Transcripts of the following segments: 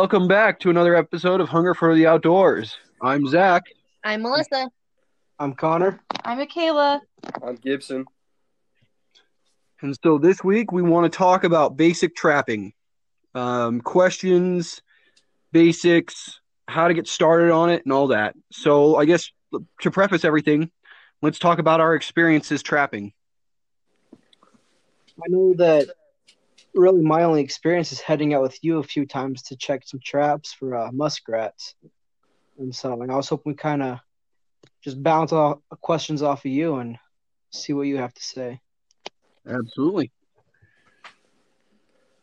welcome back to another episode of Hunger for the Outdoors. I'm Zach. I'm Melissa. I'm Connor. I'm Michaela. I'm Gibson. And so this week we want to talk about basic trapping. Um, questions, basics, how to get started on it, and all that. So I guess to preface everything, let's talk about our experiences trapping. I know that really my only experience is heading out with you a few times to check some traps for uh, muskrats. And so like, I was hoping we kind of just bounce off questions off of you and see what you have to say. Absolutely.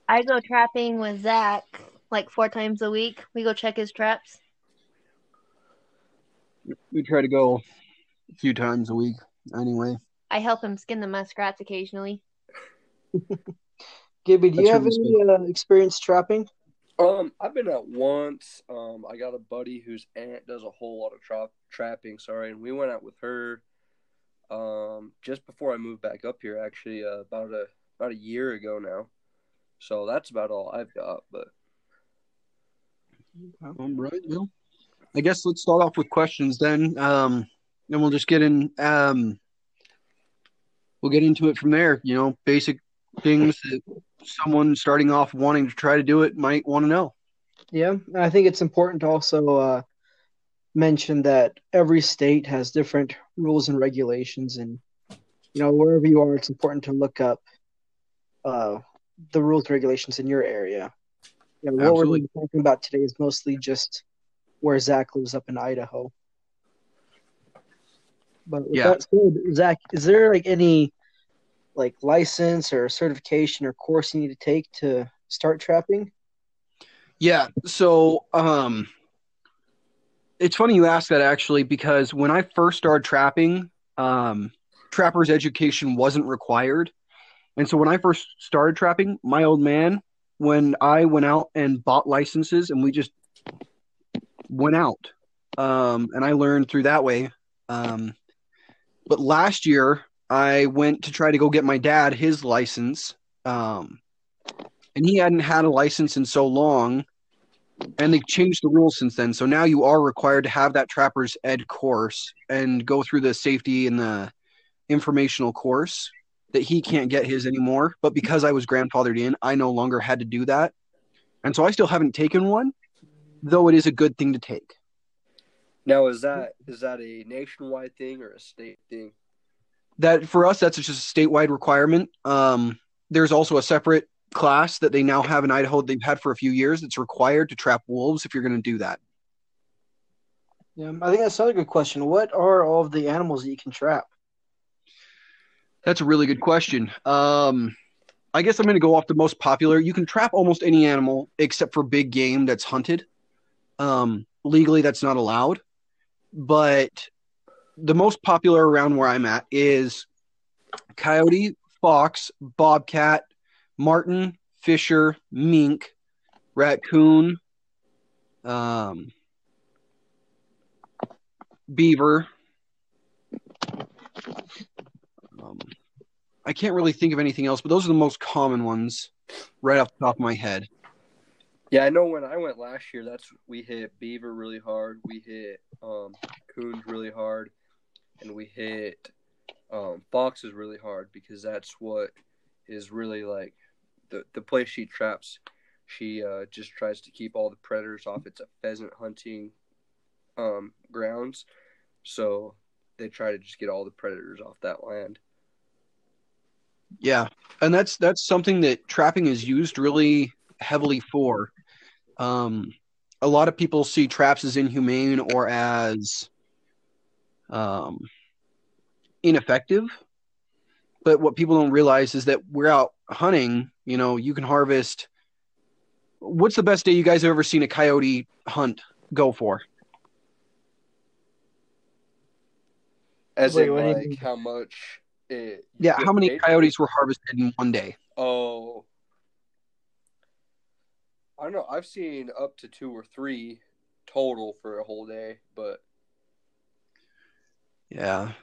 I go trapping with Zach like four times a week. We go check his traps. We try to go a few times a week anyway. I help him skin the muskrats occasionally. Gibby, do you have any uh, experience trapping? Um, I've been out once. Um, I got a buddy whose aunt does a whole lot of tra- trapping. Sorry, and we went out with her. Um, just before I moved back up here, actually, uh, about a about a year ago now. So that's about all I've got. But All right. Well, I guess let's start off with questions then. Um, then we'll just get in. Um, we'll get into it from there. You know, basic things that someone starting off wanting to try to do it might want to know. Yeah, I think it's important to also uh, mention that every state has different rules and regulations, and you know wherever you are, it's important to look up uh, the rules and regulations in your area. You know, what we're Absolutely. talking about today is mostly just where Zach lives up in Idaho. But with Yeah. that said, Zach, is there like any like license or certification or course you need to take to start trapping? Yeah. So, um, it's funny you ask that actually because when I first started trapping, um, trapper's education wasn't required. And so when I first started trapping, my old man, when I went out and bought licenses and we just went out, um, and I learned through that way. Um, but last year I went to try to go get my dad his license. Um, and he hadn't had a license in so long and they've changed the rules since then so now you are required to have that trappers ed course and go through the safety and the informational course that he can't get his anymore but because i was grandfathered in i no longer had to do that and so i still haven't taken one though it is a good thing to take now is that is that a nationwide thing or a state thing? That for us that's just a statewide requirement um, there's also a separate class that they now have in idaho they've had for a few years it's required to trap wolves if you're going to do that Yeah, I think that's another good question. What are all of the animals that you can trap? That's a really good question. Um, I guess I'm going to go off the most popular. You can trap almost any animal except for big game that's hunted. Um, legally, that's not allowed. But the most popular around where I'm at is coyote, fox, bobcat, marten, fisher, mink, raccoon, um, beaver. Um, I can't really think of anything else, but those are the most common ones right off the top of my head. Yeah, I know when I went last year, that's we hit beaver really hard. We hit um, coons really hard, and we hit um, foxes really hard because that's what is really like the the place she traps. She uh, just tries to keep all the predators off. It's a pheasant hunting um, grounds, so they try to just get all the predators off that land. Yeah, and that's that's something that trapping is used really heavily for. Um, a lot of people see traps as inhumane or as um, ineffective, but what people don't realize is that we're out hunting. You know, you can harvest. What's the best day you guys have ever seen a coyote hunt go for? As Wait, in, what do you like mean? how much it. Yeah, how many it- coyotes were harvested in one day? Oh, I don't know. I've seen up to two or three total for a whole day, but Yeah.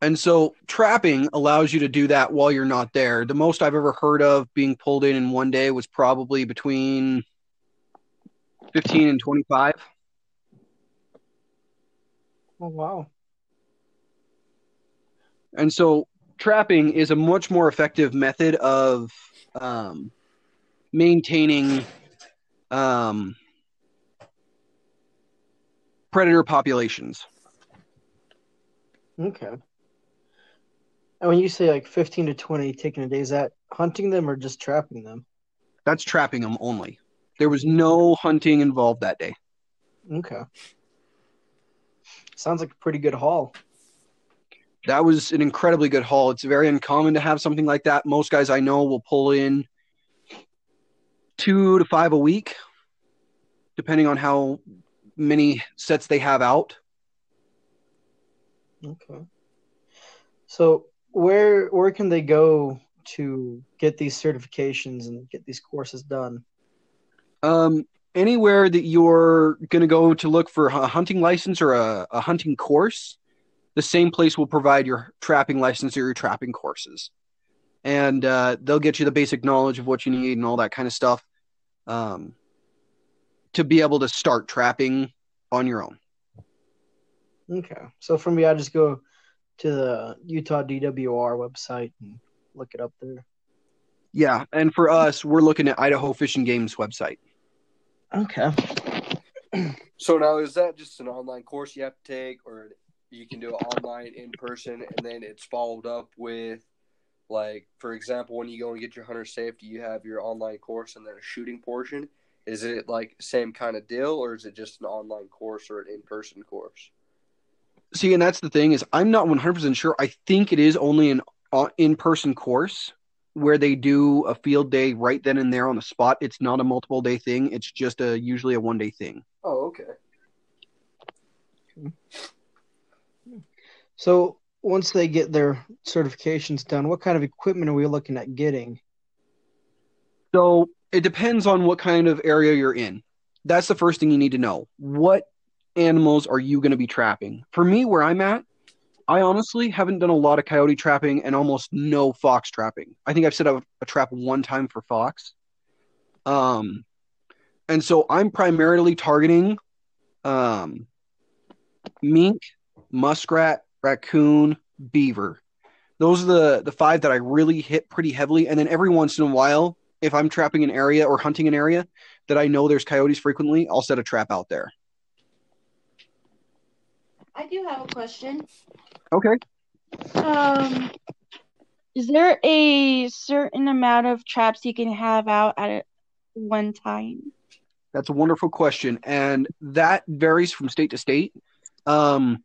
And so trapping allows you to do that while you're not there. The most I've ever heard of being pulled in in one day was probably between 15 and 25. Oh wow. And so trapping is a much more effective method of um, maintaining um, predator populations. Okay. And when you say like 15 to 20 taking a day, is that hunting them or just trapping them? That's trapping them only. There was no hunting involved that day. Okay. Sounds like a pretty good haul. that was an incredibly good haul. It's very uncommon to have something like that. Most guys I know will pull in two to five a week, depending on how many sets they have out. Okay. So where where can they go to get these certifications and get these courses done? Um, anywhere that you're going to go to look for a hunting license or a, a hunting course, the same place will provide your trapping license or your trapping courses. And uh, they'll get you the basic knowledge of what you need and all that kind of stuff um, to be able to start trapping on your own. Okay. So for me, I just go to the Utah DWR website and look it up there. Yeah. And for us, we're looking at Idaho Fish and Game's website. Okay. so now is that just an online course you have to take, or you can do it online in person, and then it's followed up with, like, for example, when you go and get your hunter safety, you have your online course and then a shooting portion. Is it like same kind of deal, or is it just an online course or an in person course? See, and that's the thing is I'm not 100% sure. I think it is only an uh, in-person course where they do a field day right then and there on the spot. It's not a multiple day thing. It's just a usually a one day thing. Oh, okay. So once they get their certifications done, what kind of equipment are we looking at getting? So it depends on what kind of area you're in. That's the first thing you need to know. What animals are you going to be trapping? For me, where I'm at, I honestly haven't done a lot of coyote trapping and almost no fox trapping. I think I've set up a trap one time for fox. Um, and so I'm primarily targeting um, mink, muskrat, raccoon, beaver. Those are the the five that I really hit pretty heavily. And then every once in a while, if I'm trapping an area or hunting an area that I know there's coyotes frequently, I'll set a trap out there. I do have a question. Okay. Um, is there a certain amount of traps you can have out at one time? That's a wonderful question, and that varies from state to state. Um,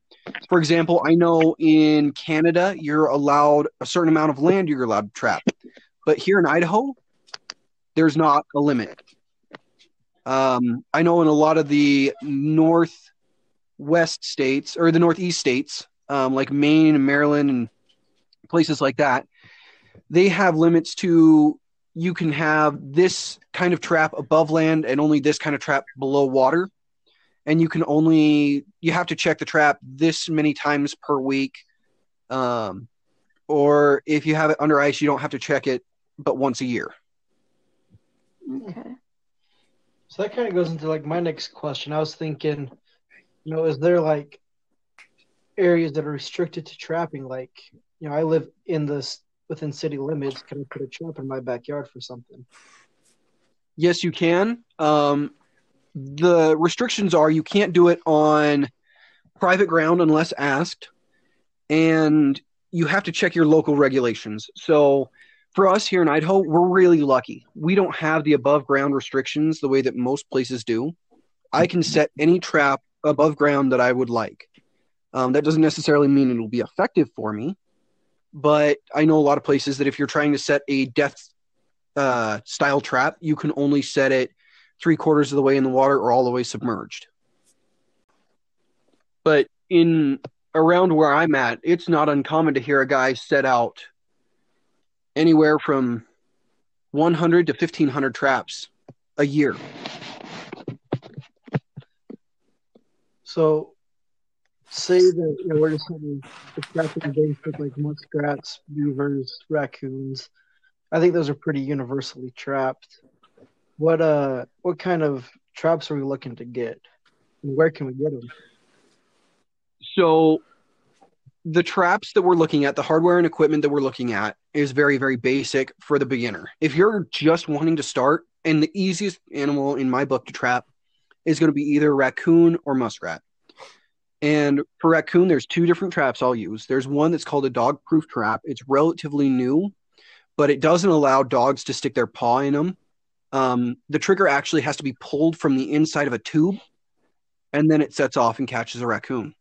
for example, I know in Canada you're allowed a certain amount of land you're allowed to trap, but here in Idaho, there's not a limit. Um, I know in a lot of the northwest states or the northeast states, um, like Maine and Maryland and places like that, they have limits to you can have this kind of trap above land and only this kind of trap below water and you can only you have to check the trap this many times per week um, or if you have it under ice you don't have to check it but once a year Okay. So that kind of goes into like my next question. I was thinking, you know, is there like areas that are restricted to trapping? Like, you know, I live in this within city limits. Can I put a trap in my backyard for something? yes you can um, the restrictions are you can't do it on private ground unless asked and you have to check your local regulations so for us here in idaho we're really lucky we don't have the above ground restrictions the way that most places do i can set any trap above ground that i would like um, that doesn't necessarily mean it'll be effective for me but i know a lot of places that if you're trying to set a death uh, style trap you can only set it three quarters of the way in the water or all the way submerged. But in around where I'm at, it's not uncommon to hear a guy set out anywhere from 100 to 1500 traps a year. So, say that you know, we're just base with like muskrats, beavers, raccoons. I think those are pretty universally trapped. What uh, what kind of traps are we looking to get? And where can we get them? So the traps that we're looking at, the hardware and equipment that we're looking at is very, very basic for the beginner. If you're just wanting to start, and the easiest animal in my book to trap is going to be either raccoon or muskrat. And for raccoon, there's two different traps I'll use. There's one that's called a dog proof trap. It's relatively new, but it doesn't allow dogs to stick their paw in them. Um, the trigger actually has to be pulled from the inside of a tube, and then it sets off and catches a raccoon.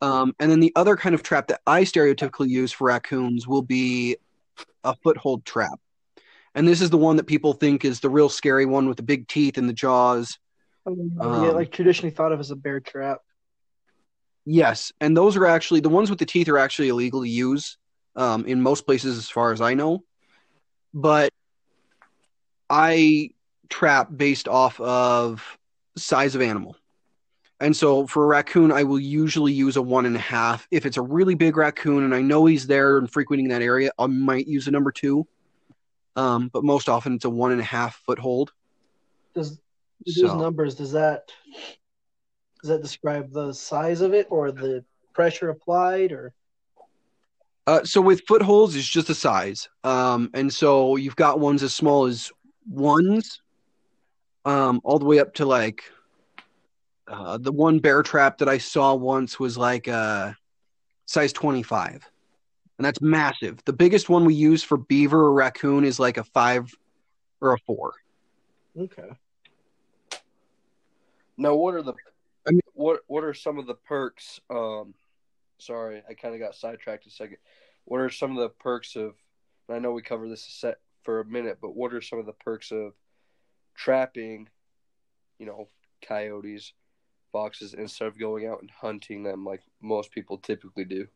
Um, and then the other kind of trap that I stereotypically use for raccoons will be a foothold trap. And this is the one that people think is the real scary one with the big teeth and the jaws. Mean, yeah, Um, like traditionally thought of as a bear trap. Yes, and those are actually the ones with the teeth are actually illegal to use um, in most places, as far as I know. But I trap based off of size of animal, and so for a raccoon, I will usually use a one and a half. If it's a really big raccoon and I know he's there and frequenting that area, I might use a number two. Um, but most often, it's a one and a half foothold. Does those So- numbers does that does that describe the size of it or the pressure applied or Uh, so with footholds, it's just a size. Um, and so you've got ones as small as ones, um, all the way up to like uh, the one bear trap that I saw once was like uh, size 25. And that's massive. The biggest one we use for beaver or raccoon is like a five or a four. okay. Now, what are the I mean- what what are some of the perks? Um, sorry, I kind of got sidetracked a second. What are some of the perks of? and I know we covered this a set for a minute, but what are some of the perks of trapping? You know, coyotes, foxes, instead of going out and hunting them like most people typically do.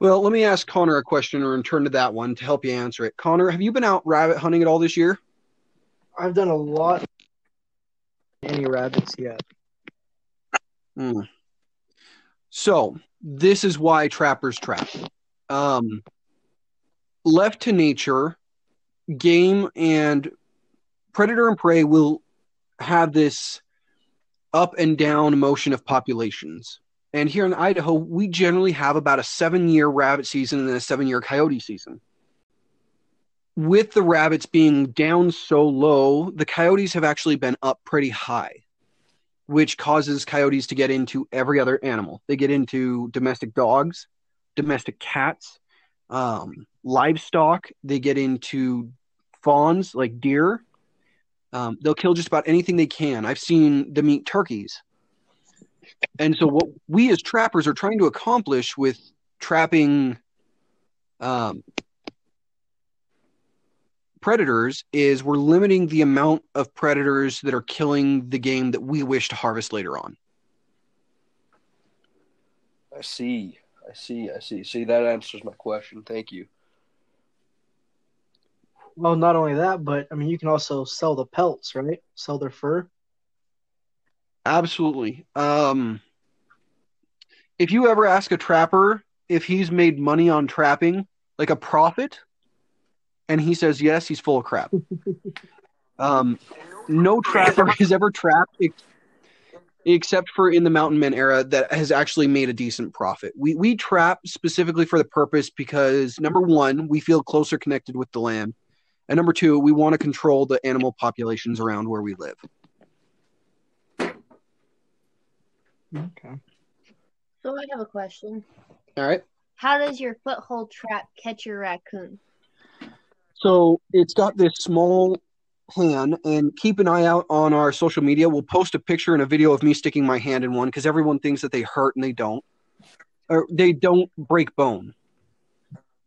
Well, let me ask Connor a question or turn to that one to help you answer it. Connor, have you been out rabbit hunting at all this year? I've done a lot any rabbits yet. Hmm. So this is why trappers trap. Um, left to nature, game and predator and prey will have this up and down motion of populations. And here in Idaho, we generally have about a seven year rabbit season and a seven year coyote season. With the rabbits being down so low, the coyotes have actually been up pretty high which causes coyotes to get into every other animal. They get into domestic dogs, domestic cats, um, livestock. They get into fawns like deer. Um, they'll kill just about anything they can. I've seen them eat turkeys. And so, what we as trappers are trying to accomplish with trapping um, predators is we're limiting the amount of predators that are killing the game that we wish to harvest later on. I see. I see. I see. See, that answers my question. Thank you. Well, not only that, but I mean, you can also sell the pelts, right? Sell their fur. Absolutely. Um, if you ever ask a trapper if he's made money on trapping, like a profit, and he says yes, he's full of crap. um, no trapper has ever trapped ex- except for in the mountain men era that has actually made a decent profit. We we trap specifically for the purpose because number one, we feel closer connected with the land, and number two, we want to control the animal populations around where we live. Okay. So I have a question. All right. How does your foothold trap catch your raccoon? So it's got this small pan, and keep an eye out on our social media. We'll post a picture and a video of me sticking my hand in one because everyone thinks that they hurt and they don't, or they don't break bone.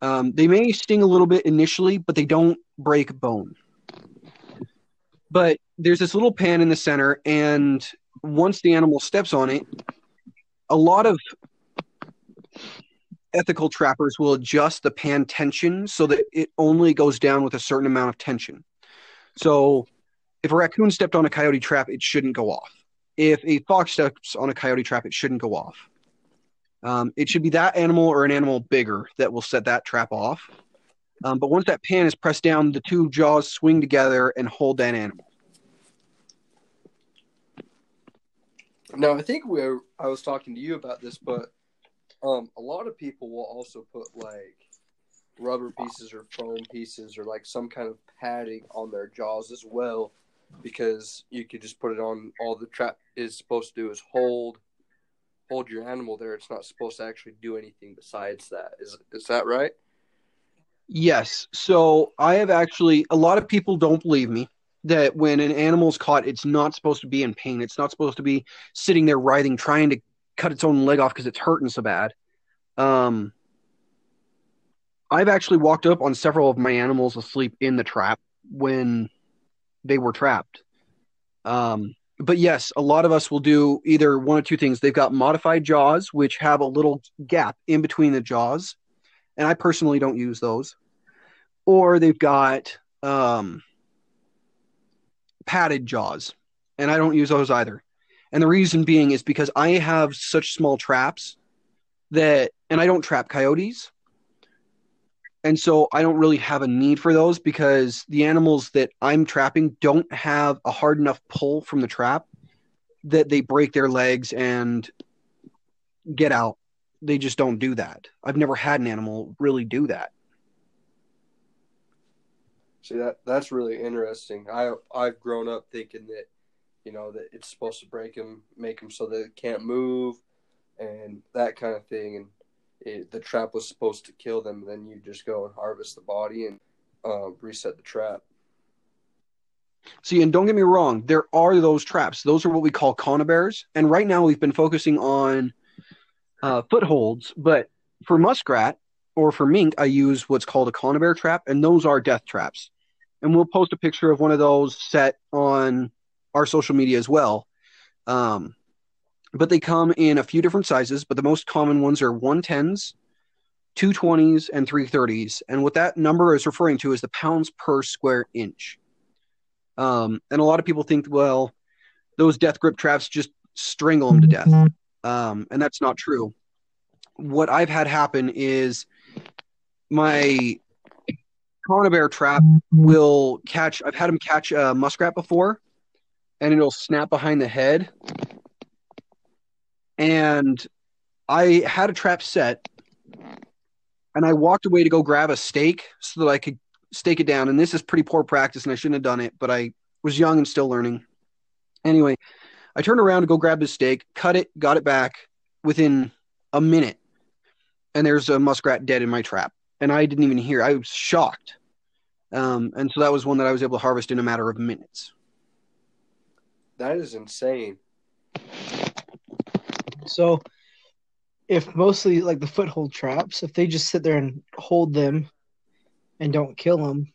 Um, they may sting a little bit initially, but they don't break bone. But there's this little pan in the center, and once the animal steps on it, a lot of ethical trappers will adjust the pan tension so that it only goes down with a certain amount of tension. So if a raccoon stepped on a coyote trap, it shouldn't go off. if a fox steps on a coyote trap, it shouldn't go off. Um, it should be that animal or an animal bigger that will set that trap off. Um, but once that pan is pressed down, the two jaws swing together and hold that animal. Now I think we were, I was talking to you about this, but um, a lot of people will also put like rubber pieces or foam pieces or like some kind of padding on their jaws as well, because you could just put it on. All the trap is supposed to do is hold hold your animal there. It's not supposed to actually do anything besides that. Is is that right? Yes. So I have actually, a lot of people don't believe me that when an animal's caught, it's not supposed to be in pain. It's not supposed to be sitting there writhing, trying to cut its own leg off because it's hurting so bad. Um, I've actually walked up on several of my animals asleep in the trap when they were trapped. Um, but yes, a lot of us will do either one or two things. They've got modified jaws, which have a little gap in between the jaws, and I personally don't use those. Or they've got um, padded jaws, and I don't use those either. And the reason being is because I have such small traps that, and I don't trap coyotes. And so I don't really have a need for those because the animals that I'm trapping don't have a hard enough pull from the trap that they break their legs and get out. They just don't do that. I've never had an animal really do that. See that that's really interesting. I I've grown up thinking that you know that it's supposed to break them, make them so they can't move, and that kind of thing. And it, the trap was supposed to kill them. Then you just go and harvest the body and uh, reset the trap. See, and don't get me wrong, there are those traps. Those are what we call conibears. And right now we've been focusing on uh, footholds, but for muskrat or for mink, I use what's called a conibear trap, and those are death traps. And we'll post a picture of one of those set on our social media as well. Um, but they come in a few different sizes, but the most common ones are 110s, 220s, and 330s. And what that number is referring to is the pounds per square inch. Um, and a lot of people think, well, those death grip traps just strangle them to death. Um, and that's not true. What I've had happen is my conibear trap will catch, I've had him catch a muskrat before, and it'll snap behind the head. And I had a trap set, and I walked away to go grab a stake so that I could stake it down. And this is pretty poor practice, and I shouldn't have done it, but I was young and still learning. Anyway, I turned around to go grab the stake, cut it, got it back within a minute, and there's a muskrat dead in my trap. And I didn't even hear. I was shocked. Um, and so that was one that I was able to harvest in a matter of minutes. That is insane. So, if mostly like the foothold traps, if they just sit there and hold them and don't kill them,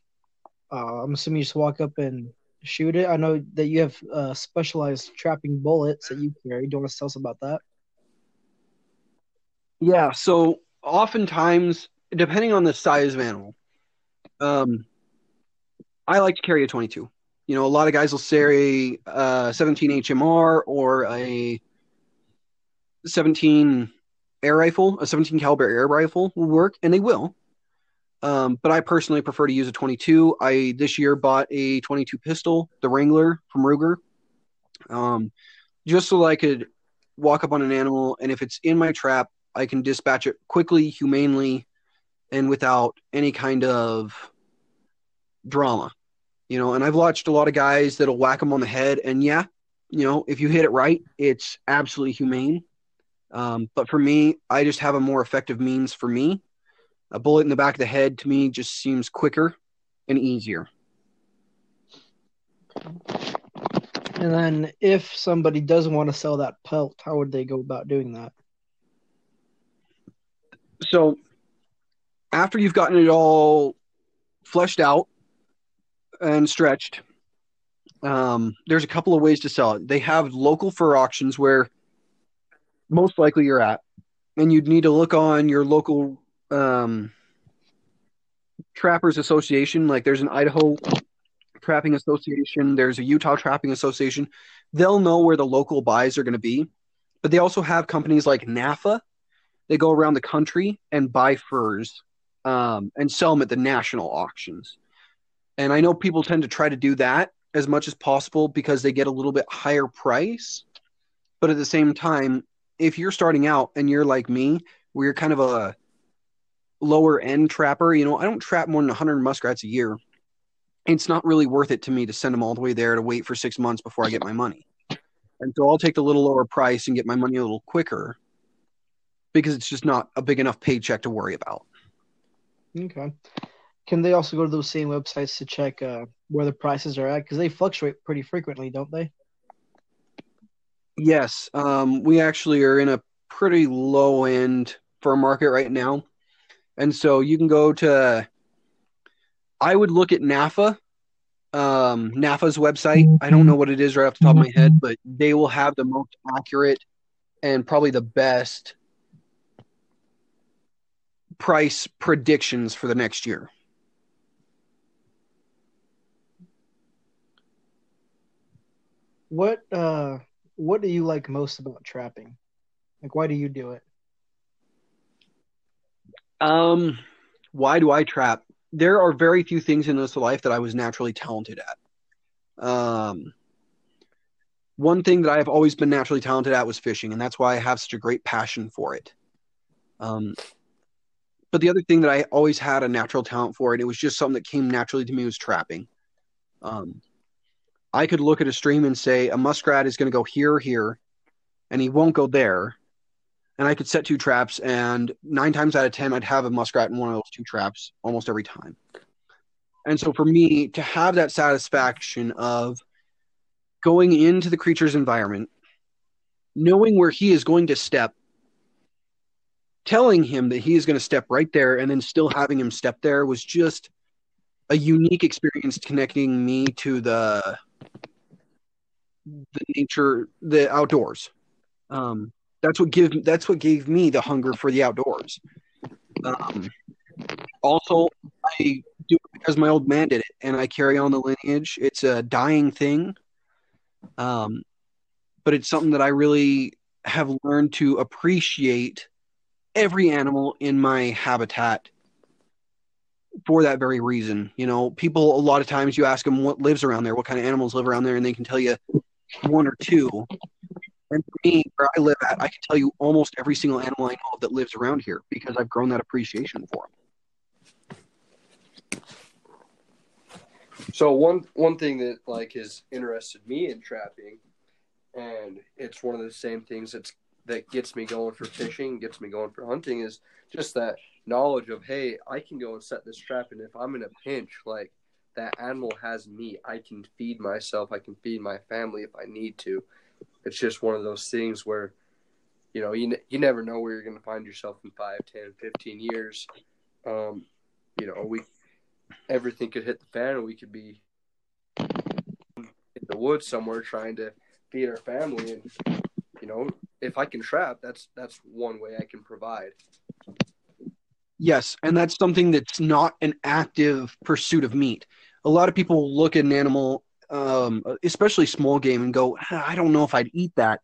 uh, I'm assuming you just walk up and shoot it. I know that you have uh, specialized trapping bullets that you carry. Do you want to tell us about that? Yeah. So oftentimes, depending on the size of animal, um, I like to carry a 22. You know, a lot of guys will say a 17 HMR or a 17 air rifle, a 17 caliber air rifle will work, and they will. Um, but I personally prefer to use a 22. I this year bought a 22 pistol, the Wrangler from Ruger, um, just so I could walk up on an animal, and if it's in my trap, I can dispatch it quickly, humanely, and without any kind of drama. You know, and I've watched a lot of guys that'll whack them on the head, and yeah, you know, if you hit it right, it's absolutely humane. Um, but for me, I just have a more effective means for me. A bullet in the back of the head to me just seems quicker and easier. And then, if somebody does want to sell that pelt, how would they go about doing that? So, after you've gotten it all fleshed out and stretched, um, there's a couple of ways to sell it. They have local fur auctions where most likely you're at, and you'd need to look on your local um, trappers association. Like there's an Idaho Trapping Association. There's a Utah Trapping Association. They'll know where the local buys are going to be, but they also have companies like NAFA. They go around the country and buy furs um, and sell them at the national auctions. And I know people tend to try to do that as much as possible because they get a little bit higher price. But at the same time, if you're starting out and you're like me, where you're kind of a lower end trapper, you know, I don't trap more than 100 muskrats a year. It's not really worth it to me to send them all the way there to wait for six months before I get my money. And so I'll take the little lower price and get my money a little quicker because it's just not a big enough paycheck to worry about. Okay. Can they also go to those same websites to check uh, where the prices are at? Because they fluctuate pretty frequently, don't they? Yes, um, we actually are in a pretty low end fur market right now, and so you can go to. I would look at NAFA, um, NAFA's website. I don't know what it is right off the top of my head, but they will have the most accurate and probably the best price predictions for the next year. What uh, what do you like most about trapping? Like, why do you do it? Um, why do I trap? There are very few things in this life that I was naturally talented at. Um, one thing that I have always been naturally talented at was fishing, and that's why I have such a great passion for it. Um, but the other thing that I always had a natural talent for, and it was just something that came naturally to me, was trapping. Um, I could look at a stream and say a muskrat is going to go here here, and he won't go there. And I could set two traps, and nine times out of ten, I'd have a muskrat in one of those two traps almost every time. And so, for me to have that satisfaction of going into the creature's environment, knowing where he is going to step, telling him that he is going to step right there, and then still having him step there was just a unique experience connecting me to the the nature, the outdoors. Um, that's what give that's what gave me the hunger for the outdoors. Um, also, I do it because my old man did it, and I carry on the lineage. It's a dying thing, um, but it's something that I really have learned to appreciate every animal in my habitat for that very reason. You know, people a lot of times you ask them what lives around there, what kind of animals live around there, and they can tell you one or two. And for me, where I live at, I can tell you almost every single animal I know of that lives around here because I've grown that appreciation for them. So one one thing that like has interested me in trapping, and it's one of the same things that's that gets me going for fishing, gets me going for hunting, is just that knowledge of hey, I can go and set this trap, and if I'm in a pinch, like that animal has me, I can feed myself, I can feed my family if I need to. It's just one of those things where, you know, you you never know where you're going to find yourself in 5, 10, 15 years. Um, you know, we everything could hit the fan, and we could be in the woods somewhere trying to feed our family. And you know, if I can trap, that's that's one way I can provide. Yes, and that's something that's not an active pursuit of meat. A lot of people look at an animal, um, especially small game, and go, "Ah, I don't know if I'd eat that.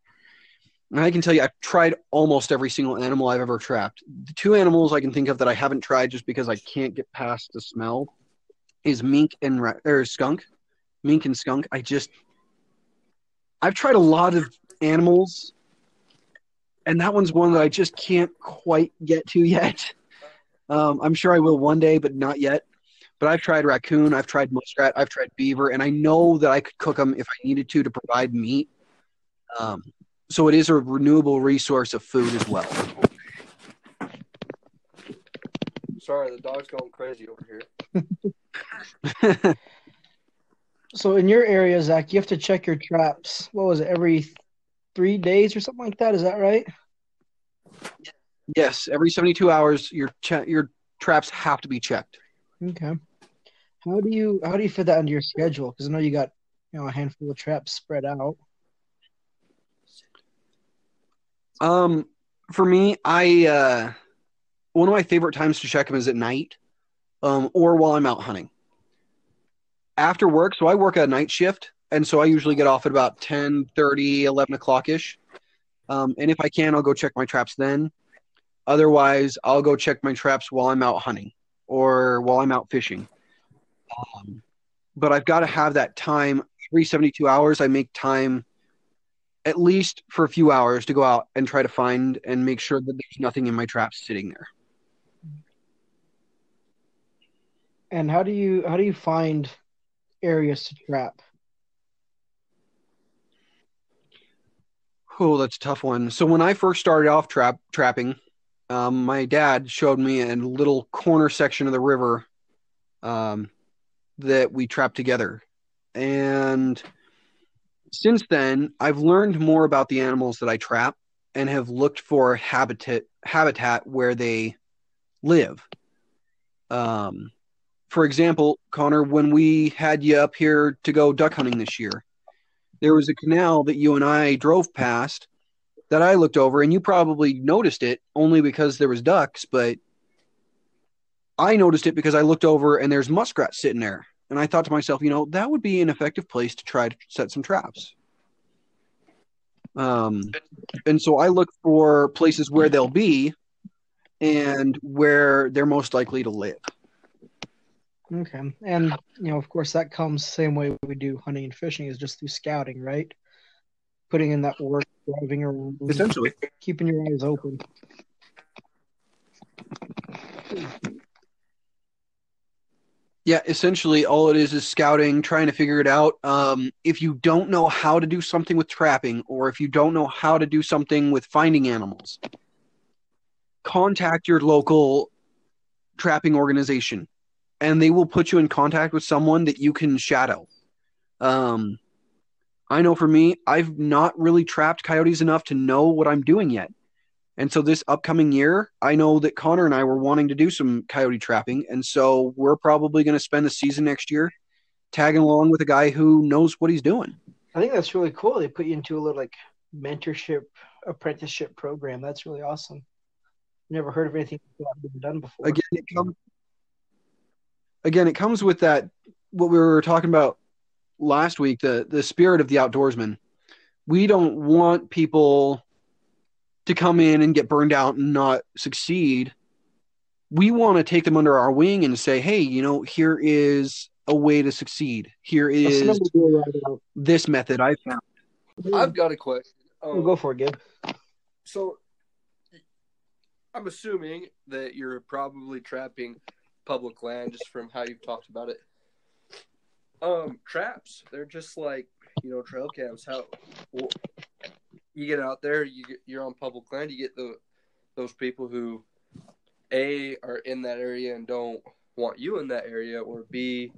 And I can tell you, I've tried almost every single animal I've ever trapped. The two animals I can think of that I haven't tried just because I can't get past the smell is mink and ra- or skunk. Mink and skunk. I just, I've tried a lot of animals, and that one's one that I just can't quite get to yet. Um, I'm sure I will one day, but not yet. But I've tried raccoon, I've tried muskrat, I've tried beaver, and I know that I could cook them if I needed to to provide meat. Um, so it is a renewable resource of food as well. Sorry, the dog's going crazy over here. So in your area, Zach, you have to check your traps. What was it? Every three days or something like that? Is that right? Yes, every 72 hours, your cha- your traps have to be checked. Okay. How do you how do you fit that into your schedule? Because I know you got you know a handful of traps spread out. Um, for me, I uh, one of my favorite times to check them is at night, um, or while I'm out hunting. after work, so I work a night shift, and so I usually get off at about 10, 11 o'clock ish. Um, and if I can, I'll go check my traps then. Otherwise, I'll go check my traps while I'm out hunting or while I'm out fishing. Um, but I've got to have that time every 72 hours. I make time at least for a few hours to go out and try to find and make sure that there's nothing in my traps sitting there. And how do you how do you find areas to trap? Oh, that's a tough one. So when I first started off trap trapping, um, my dad showed me a little corner section of the river um, that we trapped together, and since then I've learned more about the animals that I trap and have looked for habitat habitat where they live. Um, for example, Connor, when we had you up here to go duck hunting this year, there was a canal that you and I drove past that I looked over, and you probably noticed it only because there was ducks, but I noticed it because I looked over and there's muskrats sitting there, and I thought to myself, you know, that would be an effective place to try to set some traps. Um, and so I look for places where they'll be and where they're most likely to live. Okay. And you know, of course that comes same way we do hunting and fishing is just through scouting, right? Putting in that work, driving around, Essentially. keeping your eyes open. Yeah, essentially all it is is scouting, trying to figure it out. Um, if you don't know how to do something with trapping, or if you don't know how to do something with finding animals, contact your local trapping organization, and they will put you in contact with someone that you can shadow. Um, I know for me, I've not really trapped coyotes enough to know what I'm doing yet. And so this upcoming year, I know that Connor and I were wanting to do some coyote trapping. And so we're probably going to spend the season next year tagging along with a guy who knows what he's doing. I think that's really cool. They put you into a little like mentorship apprenticeship program. That's really awesome. Never heard of anything like that done before. Again, it comes again, it comes with that what we were talking about last week, the the spirit of the outdoorsman. We don't want people to come in and get burned out and not succeed. We want to take them under our wing and say, hey, you know, here is a way to succeed. Here Let's is never do it right out. this method I found. I've got a question. We'll Um, go for it, Gib. So, I'm assuming that you're probably trapping public land just from how you've talked about it. Um, traps, they're just like, you know, trail cams. How well, you get out there, you get, you're on public land, you get the those people who A are in that area and don't want you in that area, or B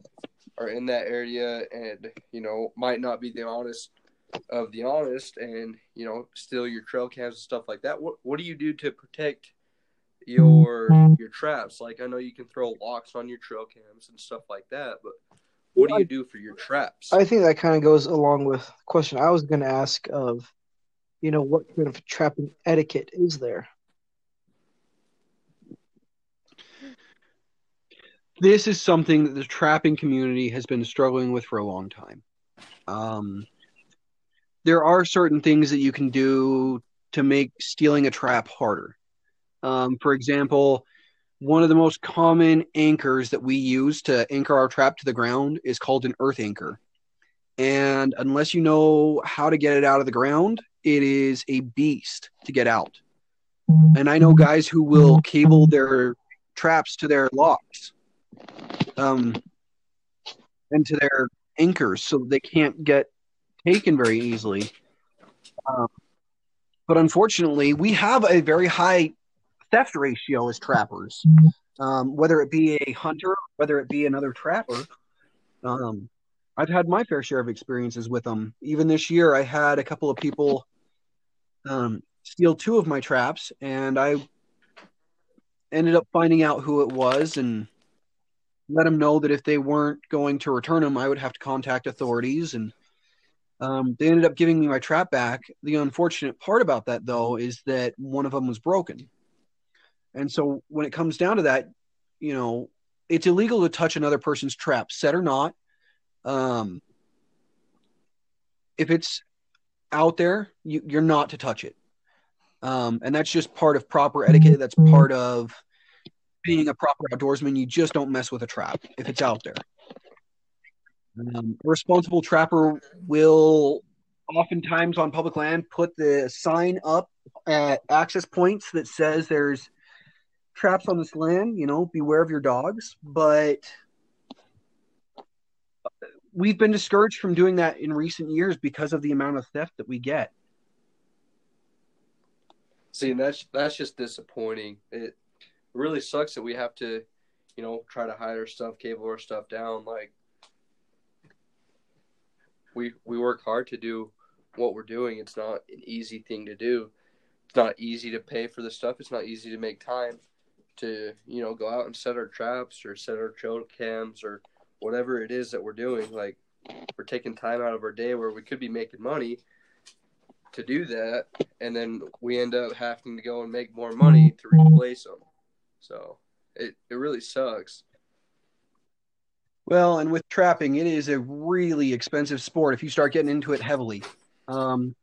are in that area and, you know, might not be the honest of the honest and you know steal your trail cams and stuff like that. What what do you do to protect your your traps? Like i know you can throw locks on your trail cams and stuff like that but what do you do for your traps I think that kind of goes along with the question I was going to ask of, you know, what kind of trapping etiquette is there? This is something that the trapping community has been struggling with for a long time. Um, there are certain things that you can do to make stealing a trap harder. Um, for example, one of the most common anchors that we use to anchor our trap to the ground is called an earth anchor. And unless you know how to get it out of the ground, it is a beast to get out. And I know guys who will cable their traps to their locks um, and to their anchors so they can't get taken very easily. Um, but unfortunately, we have a very high theft ratio as trappers, um, whether it be a hunter, whether it be another trapper. Um, I've had my fair share of experiences with them. Even this year, I had a couple of people um, steal two of my traps, and I ended up finding out who it was and let them know that if they weren't going to return them, I would have to contact authorities. And um, they ended up giving me my trap back. The unfortunate part about that, though, is that one of them was broken. And so when it comes down to that, you know, it's illegal to touch another person's trap, set or not. Um, if it's out there, you, you're not to touch it. Um, and that's just part of proper etiquette. That's part of being a proper outdoorsman. You just don't mess with a trap if it's out there. Um, a responsible trapper will oftentimes on public land put the sign up at access points that says there's traps on this land, you know, beware of your dogs. But we've been discouraged from doing that in recent years because of the amount of theft that we get. See, that's that's just disappointing. It really sucks that we have to, you know, try to hide our stuff, cable our stuff down. Like we we work hard to do what we're doing. It's not an easy thing to do. It's not easy to pay for the stuff. It's not easy to make time to, you know, go out and set our traps or set our trail cams or whatever it is that we're doing. Like we're taking time out of our day where we could be making money to do that, and then we end up having to go and make more money to replace them. So it it really sucks. Well, and with trapping, it is a really expensive sport if you start getting into it heavily. Um,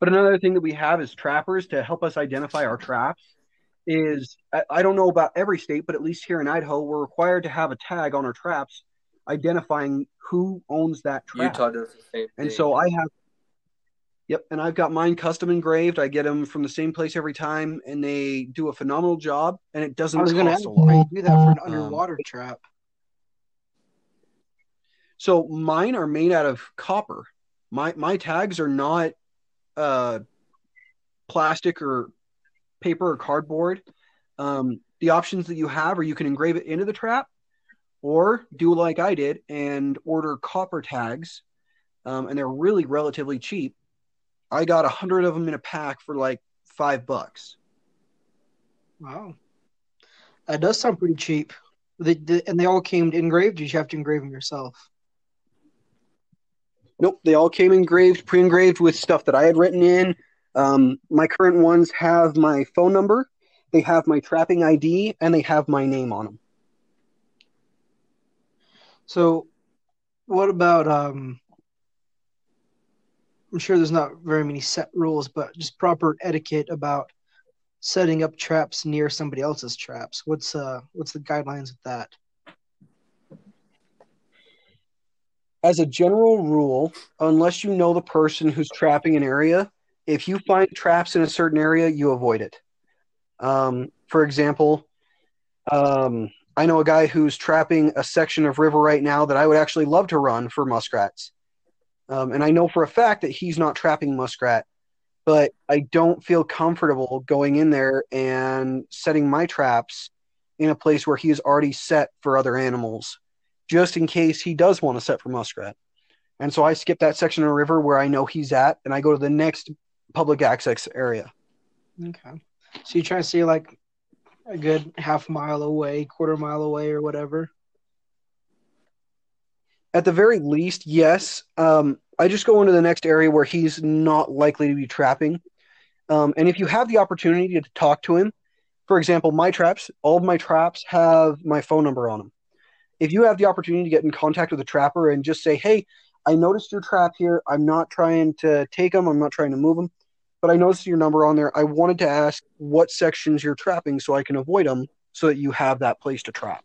but another thing that we have is trappers to help us identify our traps is I, I don't know about every state, but at least here in Idaho, we're required to have a tag on our traps identifying who owns that trap. Utah does the same thing. And so I have, yep, and I've got mine custom engraved. I get them from the same place every time, and they do a phenomenal job. And it doesn't I was going to cost ask a lot. do that for an Um, underwater trap. So mine are made out of copper. My my tags are not uh, plastic or paper or cardboard. Um, the options that you have are you can engrave it into the trap, or do like I did and order copper tags, um, and they're really relatively cheap. I got a hundred of them in a pack for like five bucks. Wow, that does sound pretty cheap. They, they, and they all came engraved. Did you have to engrave them yourself? Nope, they all came engraved, pre-engraved with stuff that I had written in. Um, my current ones have my phone number, they have my trapping ID, and they have my name on them. So, what about um? I'm sure there's not very many set rules, but just proper etiquette about setting up traps near somebody else's traps. What's uh what's the guidelines of that? As a general rule, unless you know the person who's trapping an area, if you find traps in a certain area, you avoid it. Um, for example, um, I know a guy who's trapping a section of river right now that I would actually love to run for muskrats. Um, and I know for a fact that he's not trapping muskrat, but I don't feel comfortable going in there and setting my traps in a place where he is already set for other animals, just in case he does want to set for muskrat. And so I skip that section of the river where I know he's at, and I go to the next public access area. Okay. So you try to see like a good half mile away, quarter mile away, or whatever. At the very least, yes. Um, I just go into the next area where he's not likely to be trapping. Um, and if you have the opportunity to talk to him, for example, my traps, all of my traps have my phone number on them. If you have the opportunity to get in contact with a trapper and just say, hey, I noticed your trap here. I'm not trying to take them, I'm not trying to move them, but I noticed your number on there. I wanted to ask what sections you're trapping so I can avoid them so that you have that place to trap.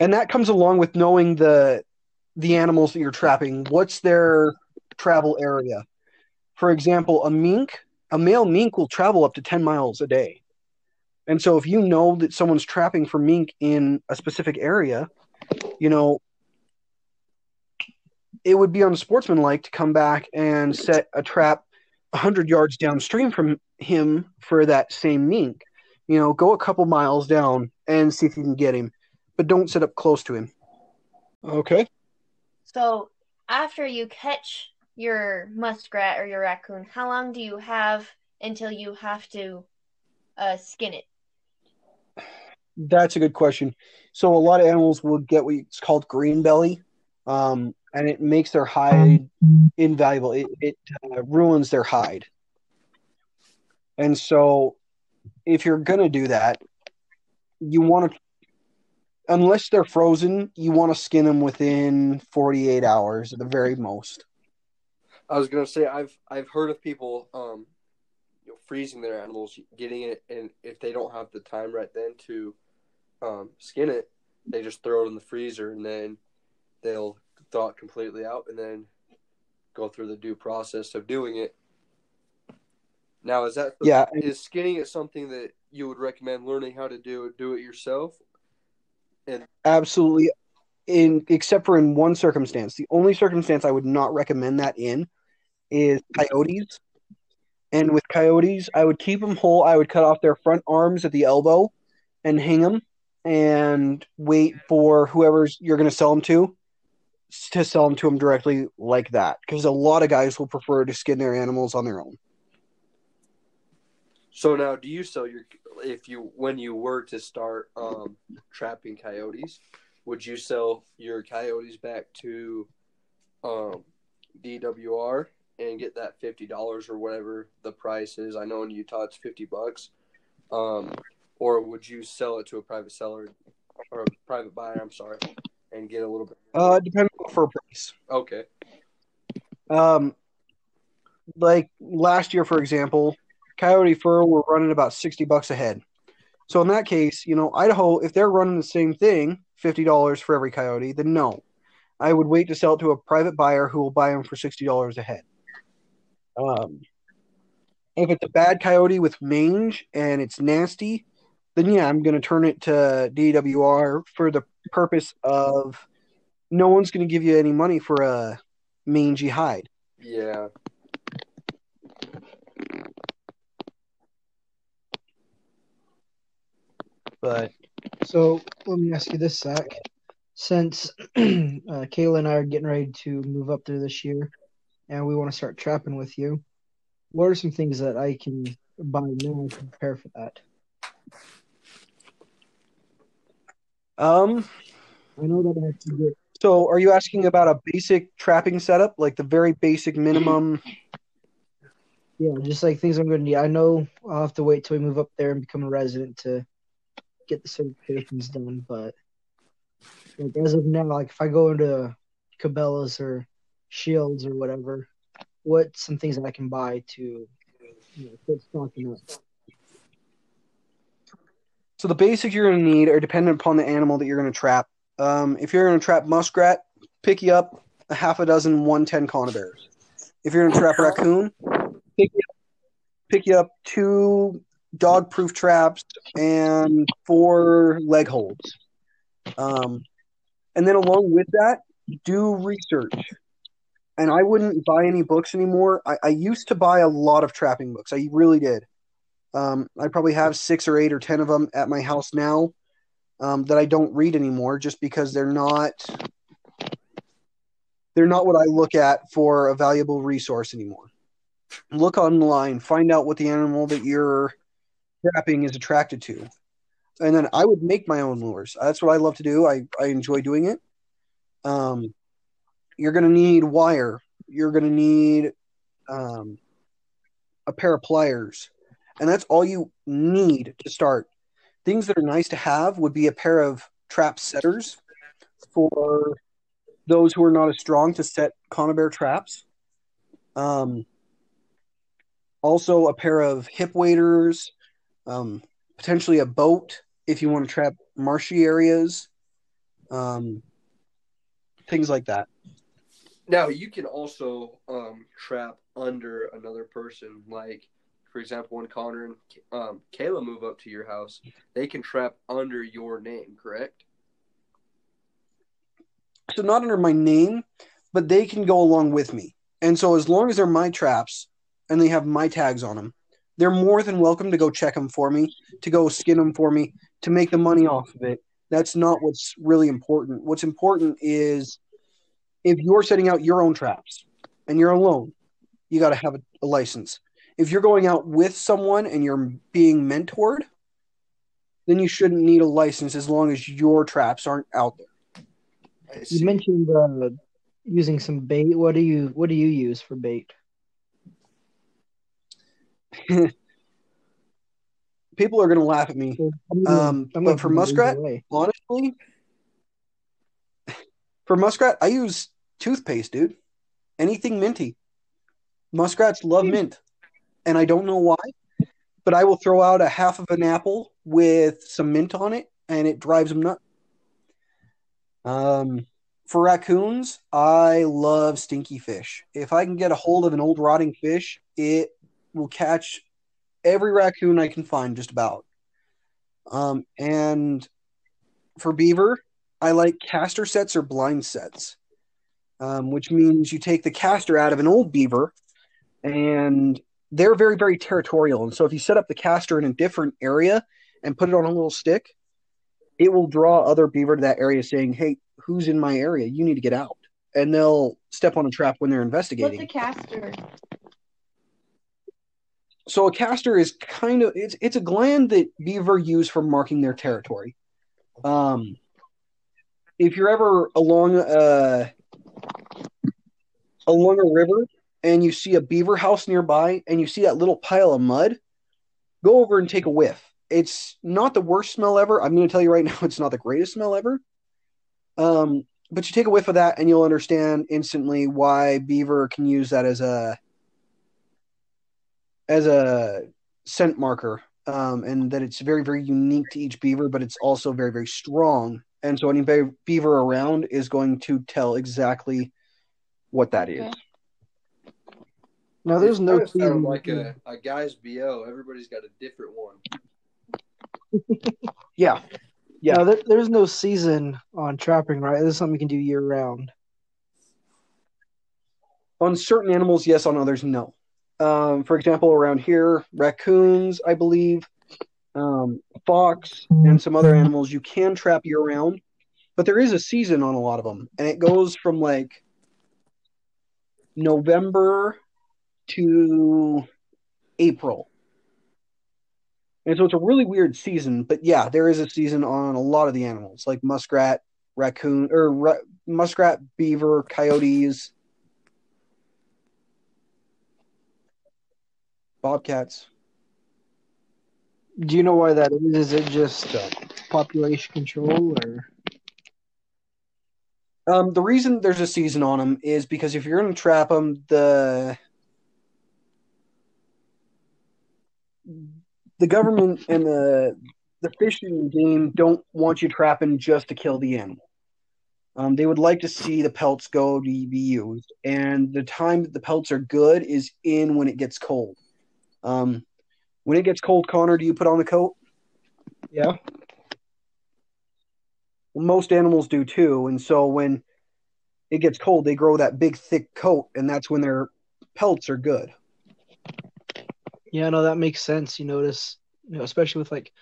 and that comes along with knowing the the animals that you're trapping what's their travel area for example a mink a male mink will travel up to 10 miles a day and so if you know that someone's trapping for mink in a specific area you know it would be unsportsmanlike to come back and set a trap 100 yards downstream from him for that same mink you know go a couple miles down and see if you can get him but don't sit up close to him. Okay. So after you catch your muskrat or your raccoon, how long do you have until you have to uh, skin it? That's a good question. So a lot of animals will get what's called green belly, um, and it makes their hide invaluable. It, it uh, ruins their hide. And so, if you're gonna do that, you want to unless they're frozen, you want to skin them within 48 hours at the very most. I was gonna say I've I've heard of people um you know, freezing their animals, getting it, and if they don't have the time right then to um, skin it, they just throw it in the freezer and then they'll thaw it completely out and then go through the due process of doing it. Now, is that Yeah. is skinning it something that you would recommend learning how to do do it yourself? Absolutely. In except for in one circumstance, the only circumstance I would not recommend that in is coyotes. And with coyotes, I would keep them whole. I would cut off their front arms at the elbow and hang them and wait for whoever's you're going to sell them to to sell them to them directly like that because a lot of guys will prefer to skin their animals on their own. So now, do you sell your if you when you were to start um, trapping coyotes, would you sell your coyotes back to um, DWR and get that fifty dollars or whatever the price is? I know in Utah it's fifty bucks, um, or would you sell it to a private seller or a private buyer? I'm sorry, and get a little bit. Uh, depending on fur price. Okay, Um, like last year, for example, coyote fur were running about sixty bucks a head. So in that case, you know, Idaho, if they're running the same thing, fifty dollars for every coyote, then no, I would wait to sell it to a private buyer who will buy them for sixty dollars a head. Um, if it's a bad coyote with mange and it's nasty, then yeah, I'm going to turn it to DWR for the purpose of no one's going to give you any money for a mangy hide. yeah. But So let me ask you this, Zach. Since uh, Kayla and I are getting ready to move up there this year, and we want to start trapping with you, what are some things that I can buy now to prepare for that? Um, I know that I have to get so are you asking about a basic trapping setup, like the very basic minimum? yeah, just like things I'm going to need. I know I'll have to wait till we move up there and become a resident to get the certifications done, but like as of now, like if I go into Cabela's or Shields or whatever, what some things that I can buy to you know, stocking up? So the basics you're going to need are dependent upon the animal that you're going to trap. Um, if you're going to trap muskrat, pick you up a half a dozen 110 conibears. If you're going to trap raccoon, pick you up, pick you up two dog-proof traps and four leg holds. Um, and then along with that, do research. And I wouldn't buy any books anymore. I, I used to buy a lot of trapping books. I really did. Um, I probably have six or eight or ten of them at my house now um, that I don't read anymore, just because they're not they're not what I look at for a valuable resource anymore. Look online, find out what the animal that you're trapping is attracted to, and then I would make my own lures. That's what I love to do. I I enjoy doing it. Um, you're gonna need wire. You're gonna need um, a pair of pliers and that's all you need to start. Things that are nice to have would be a pair of trap setters for those who are not as strong to set conibear traps. Um, also, a pair of hip waders, um, potentially a boat if you want to trap marshy areas, um, things like that. Now you can also um, trap under another person. Like, for example, when Connor and um, Kayla move up to your house, they can trap under your name, correct? so not under my name, but they can go along with me. And so as long as they're my traps and they have my tags on them, they're more than welcome to go check them for me, to go skin them for me, to make the money off of it. That's not what's really important. What's important is if you're setting out your own traps and you're alone, you got to have a, a license. If you're going out with someone and you're being mentored, then you shouldn't need a license as long as your traps aren't out there. You mentioned uh, using some bait. What do you What do you use for bait? People are going to laugh at me. Um, but for muskrat? honestly, For muskrat, I use toothpaste, dude. Anything minty. Muskrats love mint, and I don't know why, but I will throw out a half of an apple with some mint on it, and it drives them nuts. Um, for raccoons, I love stinky fish. If I can get a hold of an old rotting fish, it will catch every raccoon I can find, just about. Um, and for beaver, I like castor sets or blind sets, um, which means you take the castor out of an old beaver, and they're very, very territorial. And so if you set up the castor in a different area and put it on a little stick, it will draw other beaver to that area saying, Hey, who's in my area? You need to get out. And they'll step on a trap when they're investigating. What's a castor? so a castor is kind of it's it's a gland that beaver use for marking their territory. Um, if you're ever along a along a river and you see a beaver house nearby and you see that little pile of mud, go over and take a whiff. It's not the worst smell ever. I'm going to tell you right now, it's not the greatest smell ever. Um, but you take a whiff of that and you'll understand instantly why beaver can use that as a as a scent marker um, and that it's very very unique to each beaver but it's also very very strong and so any beaver around is going to tell exactly what that is Okay. Now there's no kinda sound season like a, a guy's bo. Everybody's got a different one. yeah yeah. Now, there, there's no season on trapping, right? This is something you can do year round. on certain animals yes on others no um, for example around here raccoons i believe um, fox and some other animals you can trap year round but there is a season on a lot of them and it goes from like november to april. And so it's a really weird season but yeah there is a season on a lot of the animals like muskrat raccoon or ra- muskrat beaver coyotes bobcats. Do you know why that is? Is it just uh, population control, or? Um, the reason there's a season on them is because if you're going to trap them, the the government and the the fishing game don't want you trapping just to kill the animal. Um, they would like to see the pelts go to be used, and the time that the pelts are good is in when it gets cold. Um, when it gets cold, Connor, do you put on the coat? yeah? most animals do too. And so when it gets cold, they grow that big, thick coat, and that's when their pelts are good. Yeah, no, that makes sense. You notice, you know, especially with like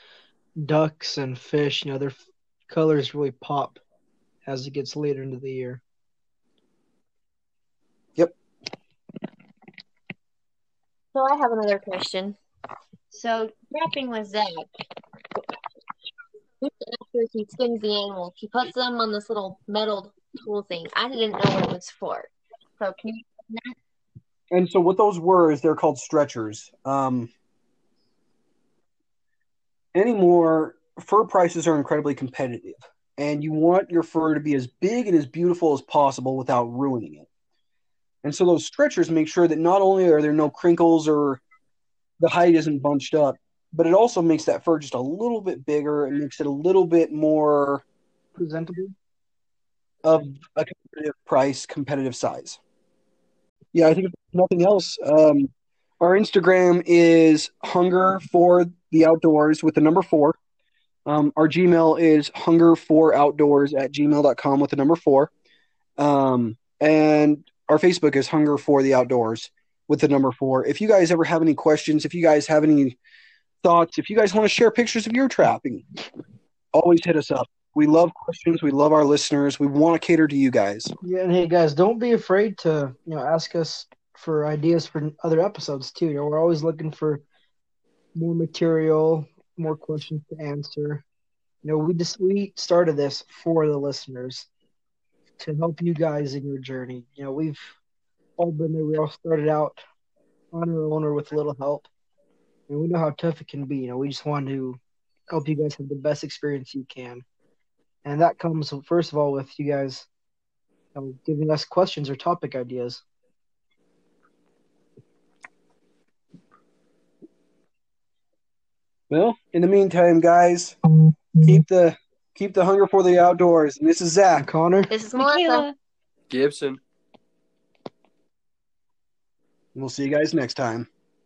ducks and fish, you know, their f- colors really pop as it gets later into the year. Yep. So I have another question. So trapping with Zach, after he skins the animals, he puts them on this little metal tool thing. I didn't know what it was for. So can you And so what those were is they're called stretchers. Um, anymore, fur prices are incredibly competitive, and you want your fur to be as big and as beautiful as possible without ruining it. And so those stretchers make sure that not only are there no crinkles or the height isn't bunched up, but it also makes that fur just a little bit bigger and makes it a little bit more Presentable. of a competitive price, competitive size. Yeah, I think if nothing else, um, our Instagram is hunger for the outdoors with the number four. Um, our Gmail is hunger for outdoors at gmail.com with the number four. Um, and our Facebook is hunger for the outdoors with the number four. If you guys ever have any questions, if you guys have any thoughts, if you guys want to share pictures of your trapping, always hit us up. We love questions. We love our listeners. We want to cater to you guys. Yeah, and hey guys, don't be afraid to you know ask us for ideas for other episodes too. You know, we're always looking for more material, more questions to answer. You know, we just we started this for the listeners to help you guys in your journey. You know, we've all been there. We all started out on our own or with a little help, and we know how tough it can be. You know, we just want to help you guys have the best experience you can, and that comes first of all with you guys you know, giving us questions or topic ideas. Well, in the meantime, guys, keep the keep the hunger for the outdoors. And this is Zach. Connor, This is Melissa. Michaela. Gibson. We'll see you guys next time.